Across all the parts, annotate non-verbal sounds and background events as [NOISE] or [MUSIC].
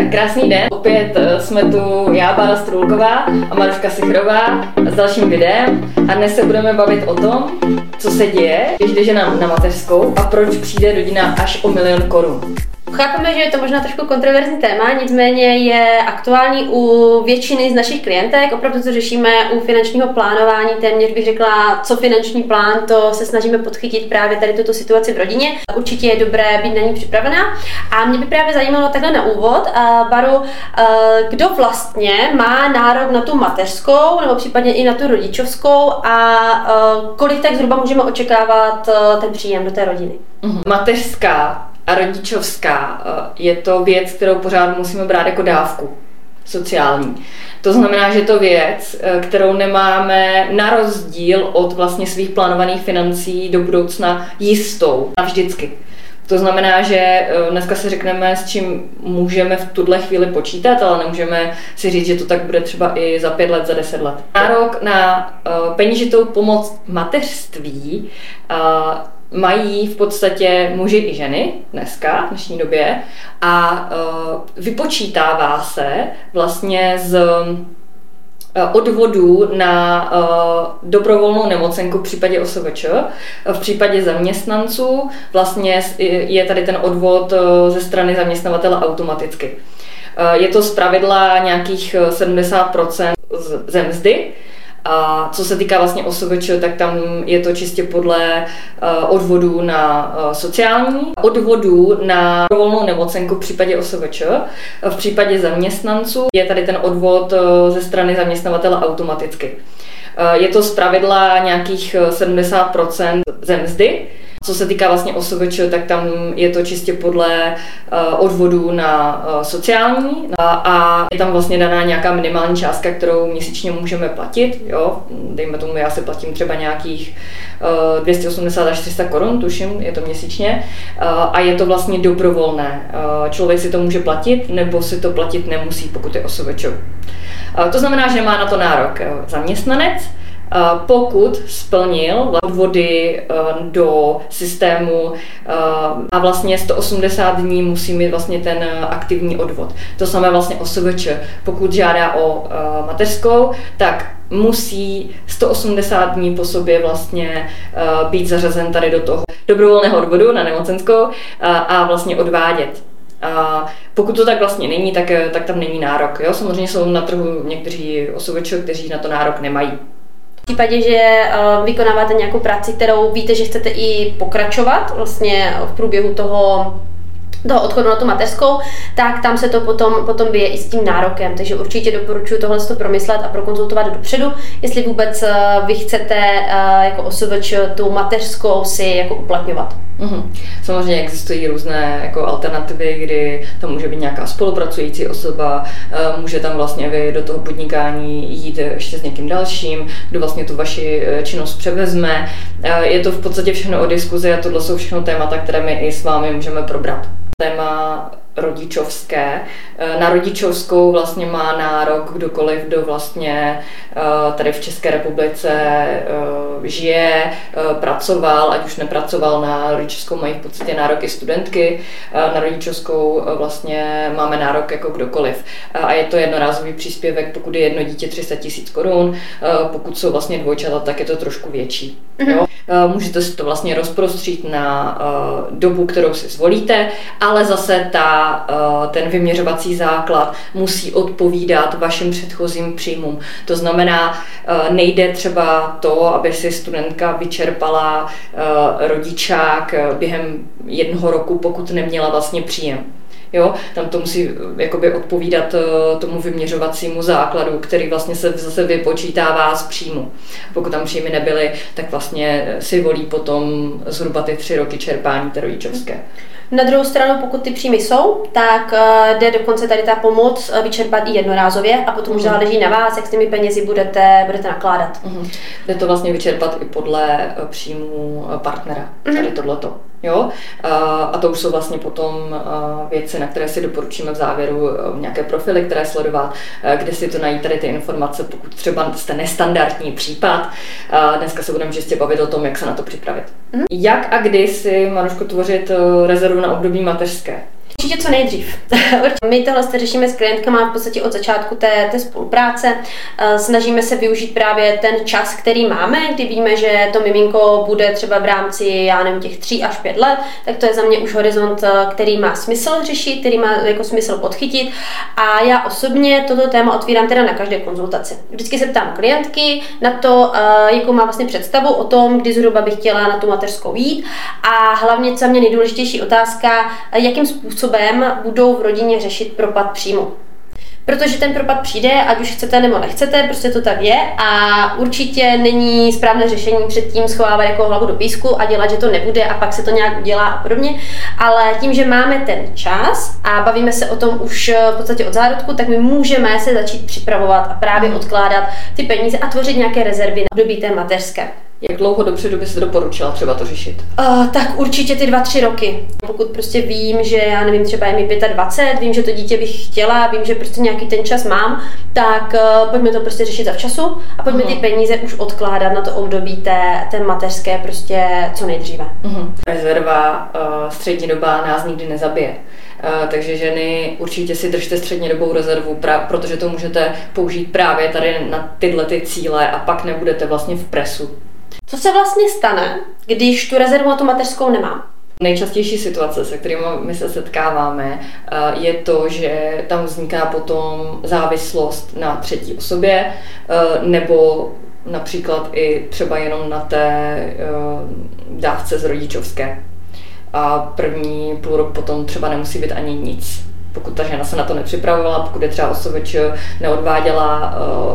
Tak krásný den, opět eh, jsme tu já, Bára Strulková a Maruška Sichrová s dalším videem a dnes se budeme bavit o tom, co se děje, když jde žena na mateřskou a proč přijde rodina až o milion korun. Chápeme, že je to možná trošku kontroverzní téma, nicméně je aktuální u většiny z našich klientek. Opravdu to řešíme u finančního plánování, téměř bych řekla, co finanční plán, to se snažíme podchytit právě tady tuto situaci v rodině. Určitě je dobré být na ní připravená. A mě by právě zajímalo takhle na úvod, Baru, kdo vlastně má nárok na tu mateřskou nebo případně i na tu rodičovskou a kolik tak zhruba můžeme očekávat ten příjem do té rodiny? Mhm. Mateřská rodičovská eh, je to věc, kterou pořád musíme brát jako dávku sociální. To znamená, že je to věc, eh, kterou nemáme na rozdíl od vlastně svých plánovaných financí do budoucna jistou a vždycky. To znamená, že eh, dneska si řekneme, s čím můžeme v tuhle chvíli počítat, ale nemůžeme si říct, že to tak bude třeba i za pět let, za deset let. Nárok na peněžitou pomoc mateřství mají v podstatě muži i ženy dneska, v dnešní době a uh, vypočítává se vlastně z e, odvodů na uh, dobrovolnou nemocenku v případě OSVČ. V případě zaměstnanců vlastně je tady ten odvod ze strany zaměstnavatele automaticky. Je to z pravidla nějakých 70% ze mzdy, a co se týká vlastně OSVČ, tak tam je to čistě podle uh, odvodů na uh, sociální, odvodů na volnou nemocenku v případě OSVČ. V případě zaměstnanců je tady ten odvod uh, ze strany zaměstnavatele automaticky. Je to z pravidla nějakých 70% ze mzdy, co se týká vlastně OSVČ, tak tam je to čistě podle uh, odvodů na uh, sociální a, je tam vlastně daná nějaká minimální částka, kterou měsíčně můžeme platit. Jo? Dejme tomu, já si platím třeba nějakých uh, 280 až 300 korun, tuším, je to měsíčně. A je to vlastně dobrovolné. Člověk si to může platit, nebo si to platit nemusí, pokud je OSVČ. To znamená, že má na to nárok zaměstnanec, pokud splnil odvody eh, do systému eh, a vlastně 180 dní musí mít vlastně ten aktivní odvod. To samé vlastně OSVČ. Pokud žádá o eh, mateřskou, tak musí 180 dní po sobě vlastně být zařazen tady do toho dobrovolného odvodu na nemocenskou a vlastně odvádět. A pokud to tak vlastně není, tak, tak tam není nárok. Jo? Samozřejmě jsou na trhu někteří osobeči, kteří na to nárok nemají případě, že eh, vykonáváte nějakou práci, kterou víte, že chcete i pokračovat vlastně v průběhu toho toho odchodu na tu mateřskou, tak tam se to potom, potom vyje i s tím nárokem. Takže určitě doporučuji tohle to promyslet a prokonzultovat dopředu, jestli vůbec eh, vy chcete eh, jako osobeč tu mateřskou si jako uplatňovat. Mm-hmm. Samozřejmě existují různé jako alternativy, kdy tam může být nějaká spolupracující osoba, eh, může tam vlastně vy do toho podnikání jít ještě s někým dalším, kdo vlastně tu vaši činnost převezme. Je to v podstatě všechno o diskuzi a tohle jsou všechno témata, které my i s vámi můžeme probrat téma rodičovské. Eh, na rodičovskou vlastně má nárok kdokoliv, kdo vlastně eh, tady v České republice eh, žije, pracoval, ať už nepracoval na rodičovskou, mají v podstatě nárok i studentky. Na rodičovskou vlastně máme nárok jako kdokoliv. A je to jednorázový příspěvek, pokud je jedno dítě 300 tisíc korun, pokud jsou vlastně dvojčata, tak je to trošku větší. Mm-hmm. Jo? Můžete si to vlastně rozprostřít na dobu, kterou si zvolíte, ale zase ta Eh, ten vyměřovací základ musí odpovídat vašim předchozím příjmům. To znamená, eh, nejde třeba to, aby si studentka vyčerpala eh, rodičák během jednoho roku, pokud neměla vlastně příjem. Jo, tam to musí jakoby odpovídat tomu vyměřovacímu základu, který vlastně se zase vypočítává z příjmu. Pokud tam příjmy nebyly, tak vlastně si volí potom zhruba ty tři roky čerpání té rodičovské. Na druhou stranu, pokud ty příjmy jsou, tak jde dokonce tady ta pomoc vyčerpat i jednorázově a potom už mm. záleží na vás, jak s těmi penězi budete, budete nakládat. Mm. Jde to vlastně vyčerpat i podle příjmu partnera, mm. tady tohleto. Jo? A to už jsou vlastně potom věci, na které si doporučíme v závěru nějaké profily, které sledovat, kde si to najít tady ty informace, pokud třeba jste nestandardní případ. Dneska se budeme čistě bavit o tom, jak se na to připravit. Mm. Jak a kdy si, Maruško, tvořit rezervu na období mateřské? Určitě co nejdřív. [LAUGHS] My tohle řešíme s klientkama v podstatě od začátku té, té spolupráce. Eh, snažíme se využít právě ten čas, který máme, kdy víme, že to miminko bude třeba v rámci, já nevím, těch tří až pět let, tak to je za mě už horizont, eh, který má smysl řešit, který má jako smysl podchytit. A já osobně toto téma otvírám teda na každé konzultaci. Vždycky se ptám klientky na to, eh, jakou má vlastně představu o tom, kdy zhruba bych chtěla na tu mateřskou jít. A hlavně, co mě nejdůležitější otázka, jakým způsobem způsobem budou v rodině řešit propad příjmu. Protože ten propad přijde, ať už chcete nebo nechcete, prostě to tak je a určitě není správné řešení předtím schovávat jako hlavu do písku a dělat, že to nebude a pak se to nějak udělá a podobně. Ale tím, že máme ten čas a bavíme se o tom už v podstatě od zárodku, tak my můžeme se začít připravovat a právě mhm. odkládat ty peníze a tvořit nějaké rezervy na období té mateřské. Jak dlouho dopředu by se doporučila třeba to řešit? Uh, tak určitě ty dva, tři roky. Pokud prostě vím, že já nevím, třeba je mi 25, vím, že to dítě bych chtěla, vím, že prostě nějaký ten čas mám, tak uh, pojďme to prostě řešit za včasu a pojďme uh-huh. ty peníze už odkládat na to období té, té mateřské prostě co nejdříve. Uh-huh. Rezerva uh, střední doba nás nikdy nezabije. Uh, takže ženy určitě si držte střednědobou rezervu, pra, protože to můžete použít právě tady na tyhle ty cíle a pak nebudete vlastně v presu. Co se vlastně stane, když tu rezervu na tu mateřskou nemám? Nejčastější situace, se kterými my se setkáváme, eh, je to, že tam vzniká potom závislost na třetí osobě eh, nebo například i třeba jenom na té eh, dávce z rodičovské. A první půl rok potom třeba nemusí být ani nic pokud ta žena se na to nepřipravovala, pokud je třeba osobeč neodváděla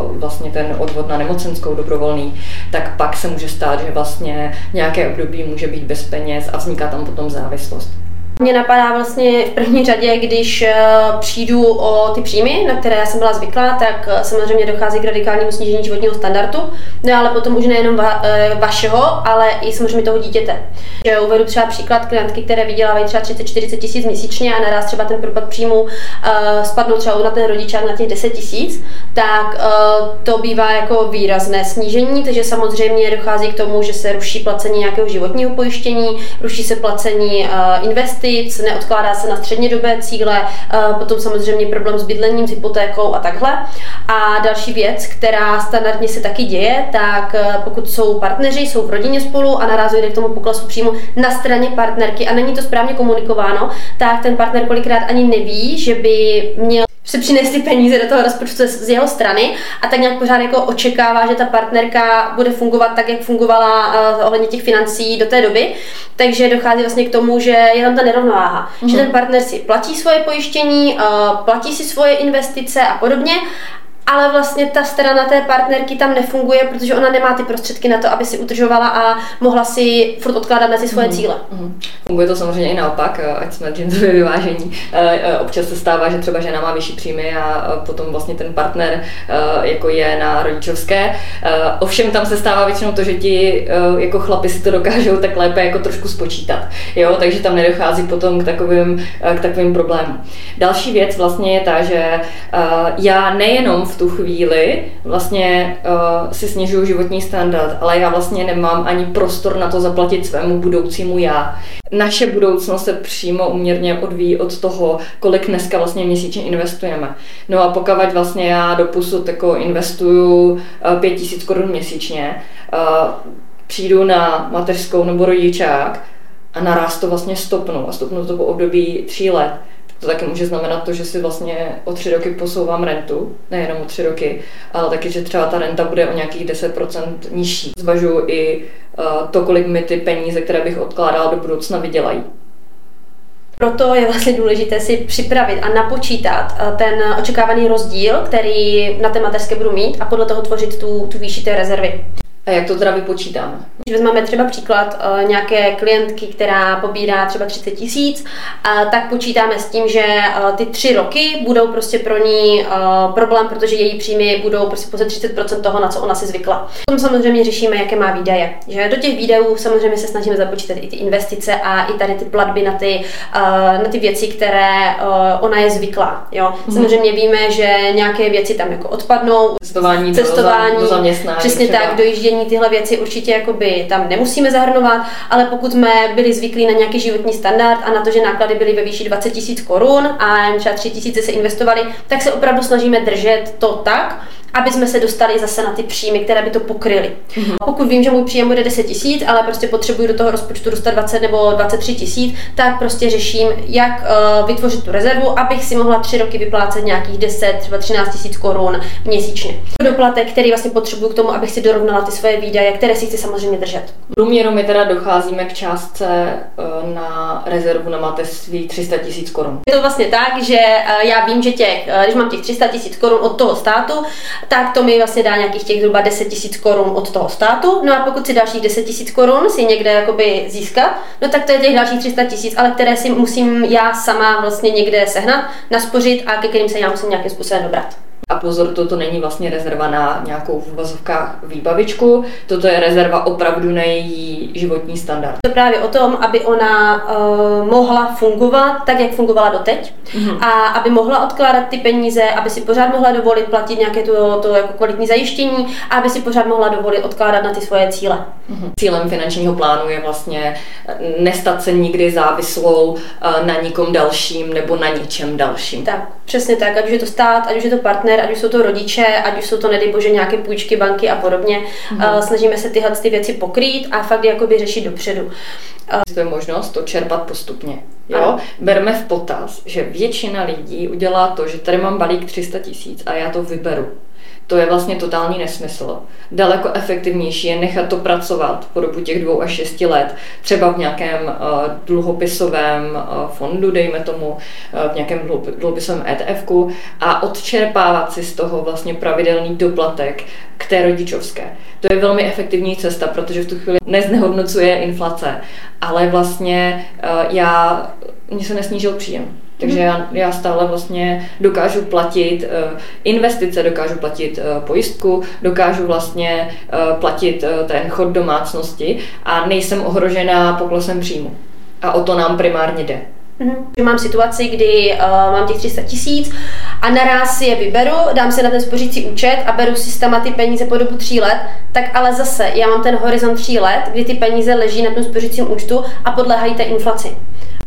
uh, vlastně ten odvod na nemocenskou dobrovolný, tak pak se může stát, že vlastně nějaké období může být bez peněz a vzniká tam potom závislost. Mě napadá vlastně v první řadě, když eh, přijdu o ty příjmy, na které já jsem byla zvyklá, tak eh, samozřejmě dochází k radikálnímu snížení životního standardu, no ale potom už nejenom va, eh, vašeho, ale i samozřejmě toho dítěte. Uvedu třeba příklad klientky, které vydělávají třeba 30-40 tisíc měsíčně a naraz třeba ten propad příjmu spadnou třeba na ten rodičák na těch 10 tisíc, tak to bývá jako výrazné snížení, takže samozřejmě dochází k tomu, že se ruší placení nějakého životního pojištění, ruší se placení investic, investic, neodkládá se na střednědobé cíle, eh, potom samozřejmě problém s bydlením, s hypotékou a takhle. A další věc, která standardně se taky děje, tak eh, pokud jsou partneři, jsou v rodině spolu a naraz dojde k tomu poklesu příjmu na straně partnerky a není to správně komunikováno, tak ten partner kolikrát ani neví, že by měl se přinést ty peníze do toho rozpočtu z jeho strany a tak nějak pořád jako očekává, že ta partnerka bude fungovat tak, jak fungovala uh, ohledně těch financí do té doby. Takže dochází vlastně k tomu, že je tam ta nerovnováha. Mm-hmm. Že ten partner si platí svoje pojištění, uh, platí si svoje investice a podobně ale vlastně ta strana té partnerky tam nefunguje, protože ona nemá ty prostředky na to, aby si udržovala a mohla si furt odkládat na ty svoje mm. cíle. Mm. Funguje to samozřejmě i naopak, eh, ať jsme genderově vyvážení. Eh, eh, občas se stává, že třeba žena má vyšší příjmy a potom vlastně ten partner jako je na rodičovské. Ovšem tam se stává většinou to, že ti jako chlapi si to dokážou tak lépe jako trošku spočítat. Jo? Takže tam nedochází potom k takovým, k takovým problémům. Další věc vlastně je ta, že já nejenom v tu chvíli vlastně uh, si snižuju životní standard, ale já vlastně nemám ani prostor na to zaplatit svému budoucímu já. Naše budoucnost se přímo uměrně odvíjí od toho, kolik dneska vlastně měsíčně investujeme. No a pokud vlastně já do posud jako investuju uh, 5000 korun měsíčně, uh, přijdu na mateřskou nebo rodičák a naraz to vlastně stopnu a stopnu to po období tří let, to taky může znamenat to, že si vlastně o tři roky posouvám rentu, nejenom o tři roky, ale taky, že třeba ta renta bude o nějakých 10% nižší. Zvažuji i uh, to, kolik mi ty peníze, které bych odkládala do budoucna, vydělají. Proto je vlastně důležité si připravit a napočítat eh, ten očekávaný rozdíl, který na té mateřské budu mít a podle toho tvořit tu, tu výši té rezervy. A jak to teda vypočítáme? Když vezmeme třeba příklad uh, nějaké klientky, která pobírá třeba 30 tisíc, uh, tak počítáme s tím, že uh, ty tři roky budou prostě pro ní problém, protože její příjmy budou prostě pouze 30% toho, na co ona si zvykla. Potom samozřejmě řešíme, jaké má výdaje. Že do těch výdajů samozřejmě se snažíme započítat i ty investice a i tady ty platby na ty, na ty věci, které ona je zvyklá. Jo? Mm-hmm. Samozřejmě víme, že nějaké věci tam jako odpadnou. Cestování, cestování do zaměstnání. Přesně třeba. tak, dojíždění spoření, tyhle věci určitě jakoby tam nemusíme zahrnovat, ale pokud jsme byli zvyklí na nějaký životní standard a na to, že náklady byly ve výši 20 tisíc korun a třeba 3 tisíce se investovali, tak se opravdu snažíme držet to tak, aby jsme se dostali zase na ty příjmy, které by to pokryly. Mm-hmm. Pokud vím, že můj příjem bude 10 tisíc, ale prostě potřebuji do toho rozpočtu dostat 20 nebo 23 tisíc, tak prostě řeším, jak uh, vytvořit tu rezervu, abych si mohla tři roky vyplácet nějakých 10, třeba 13 tisíc korun měsíčně. Doplatek, který vlastně potřebuju k tomu, abych si dorovnala ty svoje výdaje, které si chci samozřejmě držet. Průměru my teda docházíme k částce uh, na rezervu na mateřství 300 tisíc korun. Je to vlastně tak, že uh, já vím, že těch, když mám těch 300 tisíc korun od toho státu, tak to mi vlastně dá nějakých těch zhruba 10 tisíc korun od toho státu. No a pokud si dalších 10 tisíc korun si někde jakoby získat, no tak to je těch dalších 300 tisíc, ale které si musím já sama vlastně někde sehnat, naspořit a ke kterým se já musím nějakým způsobem dobrat. A pozor, toto není vlastně rezerva na nějakou v uvazovkách výbavičku, toto je rezerva opravdu na její životní standard. To právě o tom, aby ona uh, mohla fungovat tak, jak fungovala doteď mm-hmm. a aby mohla odkládat ty peníze, aby si pořád mohla dovolit platit nějaké to, to jako kvalitní zajištění a aby si pořád mohla dovolit odkládat na ty svoje cíle. Mm-hmm. Cílem finančního plánu je vlastně eh, nestat se nikdy závislou uh, na nikom dalším nebo na ničem dalším. Tak, přesně tak, ať už je to stát, ať už je to partner, partner, ať už jsou to rodiče, ať už jsou to, nedej bože, nějaké půjčky, banky a podobně. Mm-hmm. Snažíme se tyhle ty věci pokrýt a fakt jakoby řešit dopředu. To je možnost to čerpat postupně. Jo? Berme v potaz, že většina lidí udělá to, že tady mám balík 300 tisíc a já to vyberu. To je vlastně totální nesmysl. Daleko efektivnější je nechat to pracovat po dobu těch dvou až šesti let, třeba v nějakém uh, dluhopisovém uh, fondu, dejme tomu, uh, v nějakém dluhopisovém ETF a odčerpávat si z toho vlastně pravidelný doplatek k té rodičovské. To je velmi efektivní cesta, protože v tu chvíli neznehodnocuje inflace, ale vlastně já, mně se nesnížil příjem. Takže já, já stále vlastně dokážu platit uh, investice, dokážu platit uh, pojistku, dokážu vlastně uh, platit ten chod domácnosti a nejsem ohrožená poklesem příjmu. A o to nám primárně jde. Mm-hmm. Mám situaci, kdy uh, mám těch 300 tisíc a naraz si je vyberu, dám si na ten spořící účet a beru si tam ty peníze po dobu tří let, tak ale zase já mám ten horizont tří let, kdy ty peníze leží na tom spořícím účtu a podléhají té inflaci.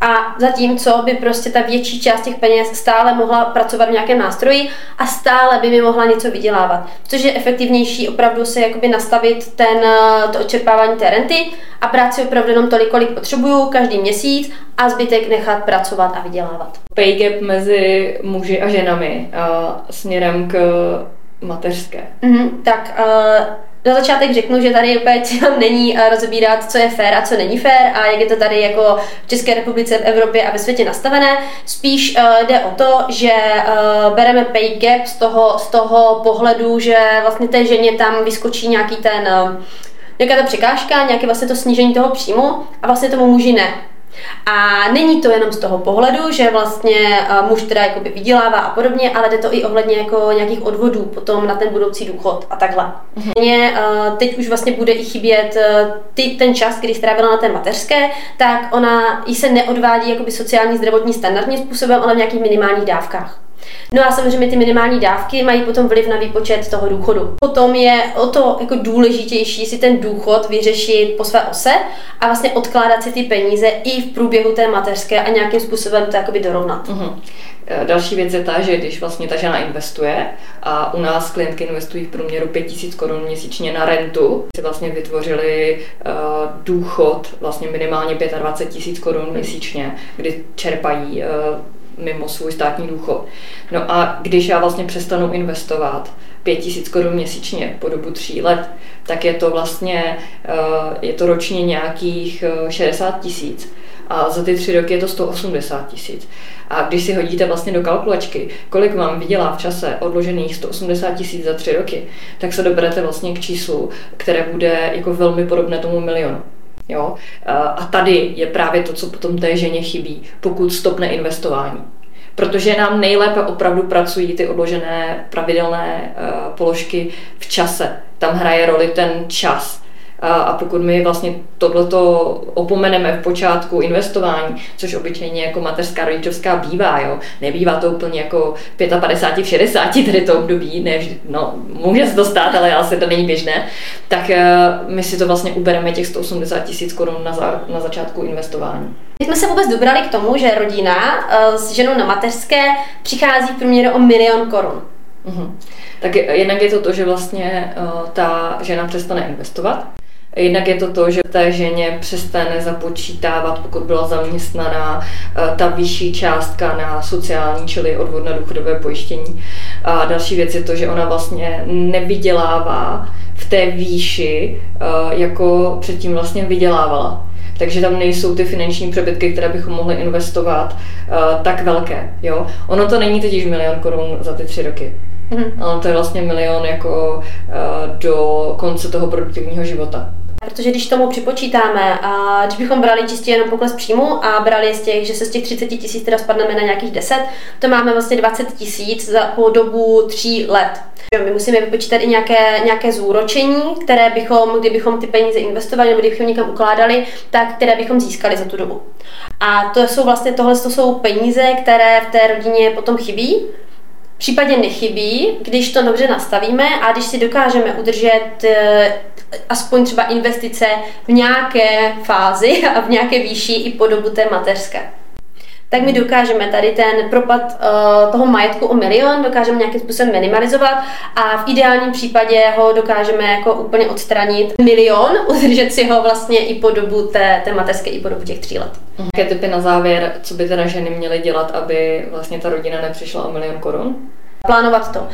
A zatímco by prostě ta větší část těch peněz stále mohla pracovat v nějakém nástroji a stále by mi mohla něco vydělávat. Což je efektivnější opravdu si jakoby nastavit ten, to odčerpávání té renty a práci opravdu jenom tolik, kolik potřebuju každý měsíc a zbytek nechat pracovat a vydělávat. Pay gap mezi muži a ženami a směrem k mateřské. Mm-hmm, tak uh, na začátek řeknu, že tady cílem [LAUGHS] není eh, rozebírat, co je fér a co není fér a jak je to tady jako v České republice, v Evropě a ve světě nastavené. Spíš uh, jde o to, že uh, bereme pay gap z toho, z toho pohledu, že vlastně té ženě tam vyskočí nějaký ten uh, nějaká ta překážka, nějaké vlastně to snížení toho příjmu a vlastně tomu muži ne. A není to jenom z toho pohledu, že vlastně eh, muž teda jakoby vydělává a podobně, ale jde to i ohledně jako nějakých odvodů potom na ten budoucí důchod a takhle. Mm-hmm. teď už vlastně bude i chybět eh, ty, ten čas, kdy strávila na té mateřské, tak ona jí se neodvádí jakoby sociální zdravotní standardním způsobem, ale v nějakých minimálních dávkách. No a samozřejmě ty minimální dávky mají potom vliv na výpočet toho důchodu. Potom je o to jako důležitější si ten důchod vyřešit po své ose a vlastně odkládat si ty peníze i v průběhu té mateřské a nějakým způsobem to jakoby dorovnat. Uh-huh. Další věc je ta, že když vlastně ta žena investuje a u nás klientky investují v průměru 5000 korun měsíčně na rentu, si vlastně vytvořili uh, důchod vlastně minimálně 25 tisíc korun měsíčně, kdy čerpají uh, mimo svůj státní důchod. No a když já vlastně přestanu investovat 5000 korun měsíčně po dobu tří let, tak je to vlastně, eh, je to ročně nějakých 60 eh, tisíc a za ty tři roky je to 180 tisíc. A když si hodíte vlastně do kalkulačky, kolik vám vydělá v čase odložených 180 tisíc za tři roky, tak se doberete vlastně k číslu, které bude jako velmi podobné tomu milionu. Jo? A tady je právě to, co potom té ženě chybí, pokud stopne investování. Protože nám nejlépe opravdu pracují ty odložené pravidelné uh, položky v čase. Tam hraje roli ten čas, A, pokud my vlastně tohleto opomeneme v počátku investování, což obyčejně jako mateřská rodičovská bývá, jo, nebývá to úplně jako 55 v 60, tedy to období, ne, no, může se to stát, ale asi to není běžné, tak eh, my si to vlastně ubereme těch 180 tisíc korun na, za, na začátku investování. My jsme se vůbec dobrali k tomu, že rodina uh, s ženou na mateřské přichází v průměru o milion korun. Uh-huh. Tak jednak je to to, že vlastně uh, ta žena přestane investovat. Jednak je to to, že té ženě přestane započítávat, pokud byla zaměstnaná, uh, ta vyšší částka na sociální, čili odvod na důchodové pojištění. A další věc je to, že ona vlastně nevydělává v té výši, uh, jako předtím vlastně vydělávala takže tam nejsou ty finanční přebytky, které bychom mohli investovat, uh, tak velké. Jo? Ono to není totiž milion korun za ty tři roky. Mm. Ale to je vlastně milion jako uh, do konce toho produktivního života. Protože když tomu připočítáme, a když bychom brali čistě jenom pokles příjmu a brali z těch, že se z těch 30 tisíc teda spadneme na nějakých 10, to máme vlastně 20 tisíc za po dobu 3 let. My musíme vypočítat i nějaké, nějaké zúročení, které bychom, kdybychom ty peníze investovali nebo kdybychom někam ukládali, tak které bychom získali za tu dobu. A to jsou vlastně tohle to jsou peníze, které v té rodině potom chybí, případě nechybí, když to dobře nastavíme a když si dokážeme udržet eh, aspoň třeba investice v nějaké fázi a v nějaké výši i po dobu té mateřské tak my dokážeme tady ten propad uh, toho majetku o milion, dokážeme nějakým způsobem minimalizovat a v ideálním případě ho dokážeme jako úplně odstranit milion, [LAUGHS] udržet si ho vlastně i po dobu té, té mateřské, i po dobu těch tří let. Jaké typy na závěr, co by teda ženy měly dělat, aby vlastně ta rodina nepřišla o milion korun? Plánovat to.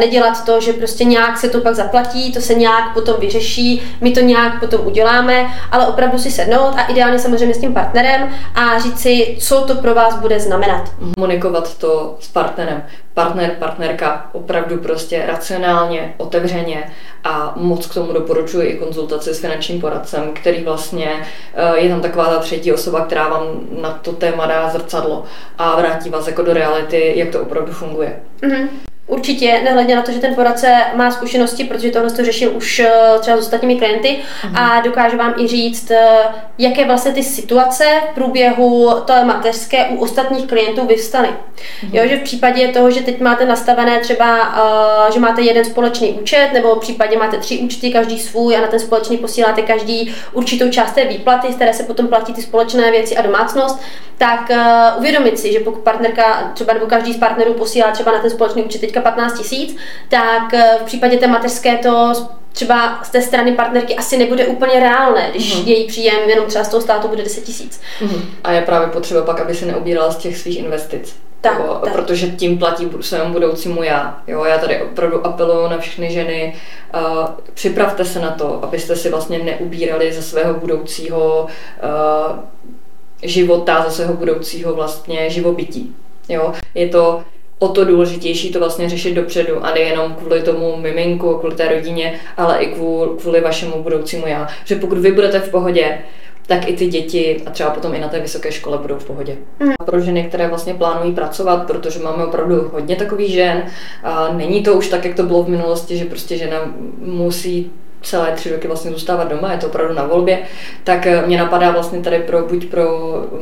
Nedělat to, že prostě nějak se to pak zaplatí, to se nějak potom vyřeší, my to nějak potom uděláme, ale opravdu si sednout a ideálně samozřejmě s tím partnerem a říct si, co to pro vás bude znamenat. Komunikovat to s partnerem. Partner, partnerka opravdu prostě racionálně, otevřeně a moc k tomu doporučuji i konzultaci s finančním poradcem, který vlastně eh, je tam taková ta třetí osoba, která vám na to téma dá zrcadlo a vrátí vás jako do reality, jak to opravdu funguje. Mm-hmm. Určitě, nehledně na to, že ten poradce má zkušenosti, protože tohle to řešil už eh, třeba s ostatními klienty uh-huh. a dokáže vám i říct, eh, jaké vlastně ty situace v průběhu té mateřské u ostatních klientů vyvstaly. Uh-huh. Jo, že v případě toho, že teď máte nastavené třeba, uh, že máte jeden společný účet, nebo v případě máte tři účty, každý svůj a na ten společný posíláte každý určitou část té výplaty, z které se potom platí ty společné věci a domácnost, tak uvědomit si, že pokud partnerka třeba nebo každý z partnerů posílá třeba na ten společný účet teďka 15 tisíc, tak uh, v případě té mateřské to třeba z té strany partnerky asi nebude úplně reálné, když uh-huh. její příjem jenom třeba z toho státu bude 10 tisíc. Uh-huh. A je právě potřeba pak, aby se neobírala z těch svých investic. Tak, jo, tak. Protože tím platí svému budoucímu já. Jo, já tady opravdu apeluju na všechny ženy, uh, připravte se na to, abyste si vlastně neubírali ze svého budoucího uh, života, ze svého budoucího vlastně živobytí. Jo? Je to o to důležitější to vlastně řešit dopředu a nejenom kvůli tomu miminku, kvůli té rodině, ale i kvůli, kvůli vašemu budoucímu já. Že pokud vy budete v pohodě, tak i ty děti a třeba potom i na té vysoké škole budou v pohodě. Mm. Pro ženy, které vlastně plánují pracovat, protože máme opravdu hodně takových žen, a není to už tak, jak to bylo v minulosti, že prostě žena musí celé tři roky vlastně zůstávat doma, je to opravdu na volbě, tak eh, mě napadá vlastně tady pro, buď pro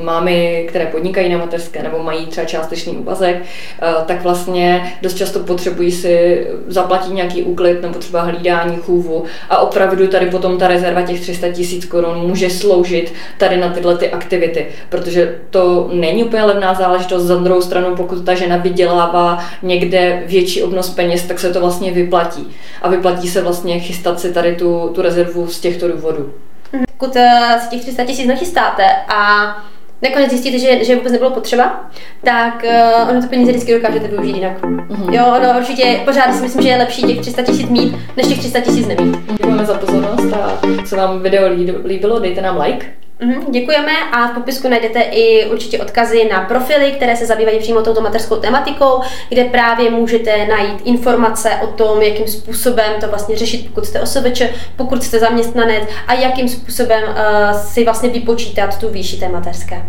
mámy, které podnikají na mateřské nebo mají třeba částečný úvazek, eh, tak vlastně dost často potřebují si zaplatit nějaký úklid nebo třeba hlídání chůvu a opravdu tady potom ta rezerva těch 300 tisíc korun může sloužit tady na tyhle ty aktivity, protože to není úplně levná záležitost. Za druhou stranu, pokud ta žena vydělává někde větší obnos peněz, tak se to vlastně vyplatí. A vyplatí se vlastně chystat si tady tu, tu rezervu z těchto důvodů. Pokud eh, si těch 300 tisíc nachystáte a nakonec zjistíte, že, že vůbec nebylo potřeba, tak uh, ono to peníze vždycky dokážete využít jinak. Uh-huh. Jo, no určitě pořád si myslím, že je lepší těch 300 tisíc mít, než těch 300 tisíc nemít. Děkujeme za pozornost a co vám video líbilo, dejte nám like. Mm, děkujeme a v popisku najdete i určitě odkazy na profily, které se zabývají přímo touto mateřskou tematikou, kde právě můžete najít informace o tom, jakým způsobem to vlastně řešit, pokud jste osobeč, pokud jste zaměstnanec a jakým způsobem uh, si vlastně vypočítat tu výši té mateřské.